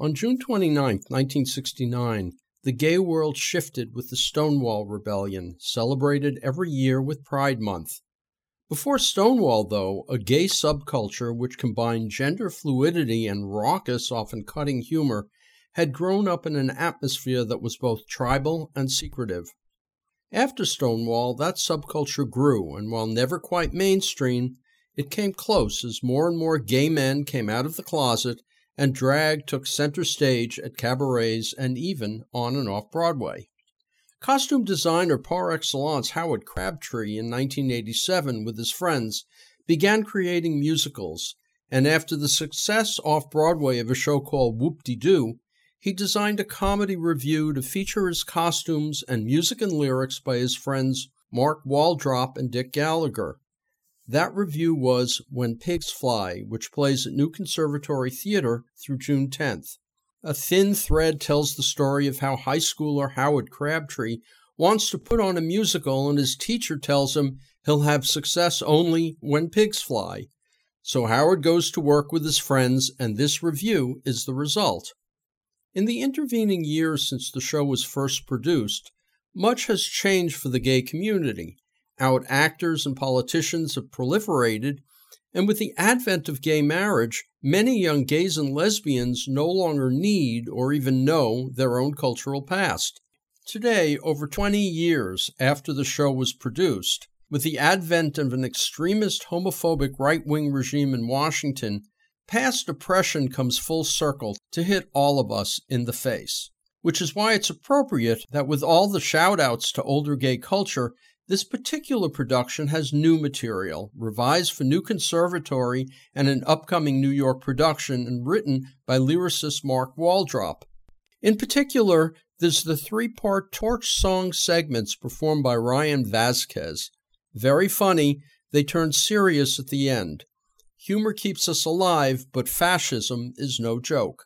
On June 29, 1969, the gay world shifted with the Stonewall Rebellion, celebrated every year with Pride Month. Before Stonewall, though, a gay subculture which combined gender fluidity and raucous, often cutting humor had grown up in an atmosphere that was both tribal and secretive. After Stonewall, that subculture grew, and while never quite mainstream, it came close as more and more gay men came out of the closet and drag took center stage at cabarets and even on and off Broadway. Costume designer par excellence Howard Crabtree in 1987 with his friends began creating musicals, and after the success off Broadway of a show called Whoop-de-Doo, he designed a comedy revue to feature his costumes and music and lyrics by his friends Mark Waldrop and Dick Gallagher. That revue was When Pigs Fly, which plays at New Conservatory Theater through June 10th. A thin thread tells the story of how high schooler Howard Crabtree wants to put on a musical and his teacher tells him he'll have success only when pigs fly. So Howard goes to work with his friends, and this revue is the result. In the intervening years since the show was first produced, much has changed for the gay community out actors and politicians have proliferated, and with the advent of gay marriage, many young gays and lesbians no longer need or even know their own cultural past. Today, over 20 years after the show was produced, with the advent of an extremist homophobic right wing regime in Washington, past oppression comes full circle to hit all of us in the face. Which is why it's appropriate that with all the shout outs to older gay culture, this particular production has new material, revised for New Conservatory and an upcoming New York production, and written by lyricist Mark Waldrop. In particular, there's the three part torch song segments performed by Ryan Vasquez. Very funny, they turn serious at the end. Humor keeps us alive, but fascism is no joke.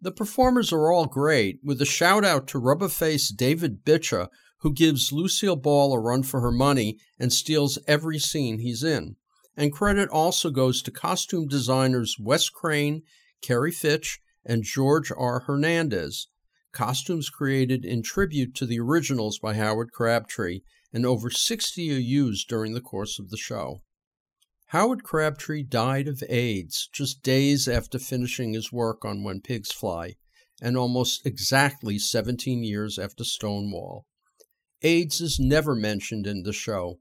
The performers are all great, with a shout out to rubber-faced David Bitcha, who gives Lucille Ball a run for her money and steals every scene he's in. And credit also goes to costume designers Wes Crane, Kerry Fitch, and George R. Hernandez. Costumes created in tribute to the originals by Howard Crabtree, and over 60 are used during the course of the show. Howard Crabtree died of AIDS just days after finishing his work on When Pigs Fly, and almost exactly 17 years after Stonewall. AIDS is never mentioned in the show,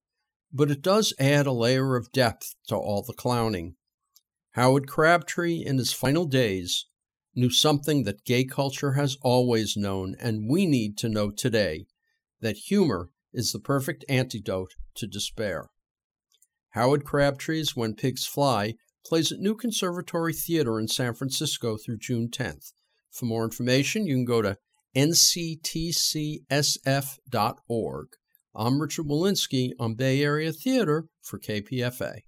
but it does add a layer of depth to all the clowning. Howard Crabtree, in his final days, knew something that gay culture has always known and we need to know today that humor is the perfect antidote to despair. Howard Crabtree's When Pigs Fly plays at New Conservatory Theater in San Francisco through June 10th. For more information, you can go to nctcsf.org. I'm Richard Wolinsky on Bay Area Theater for KPFA.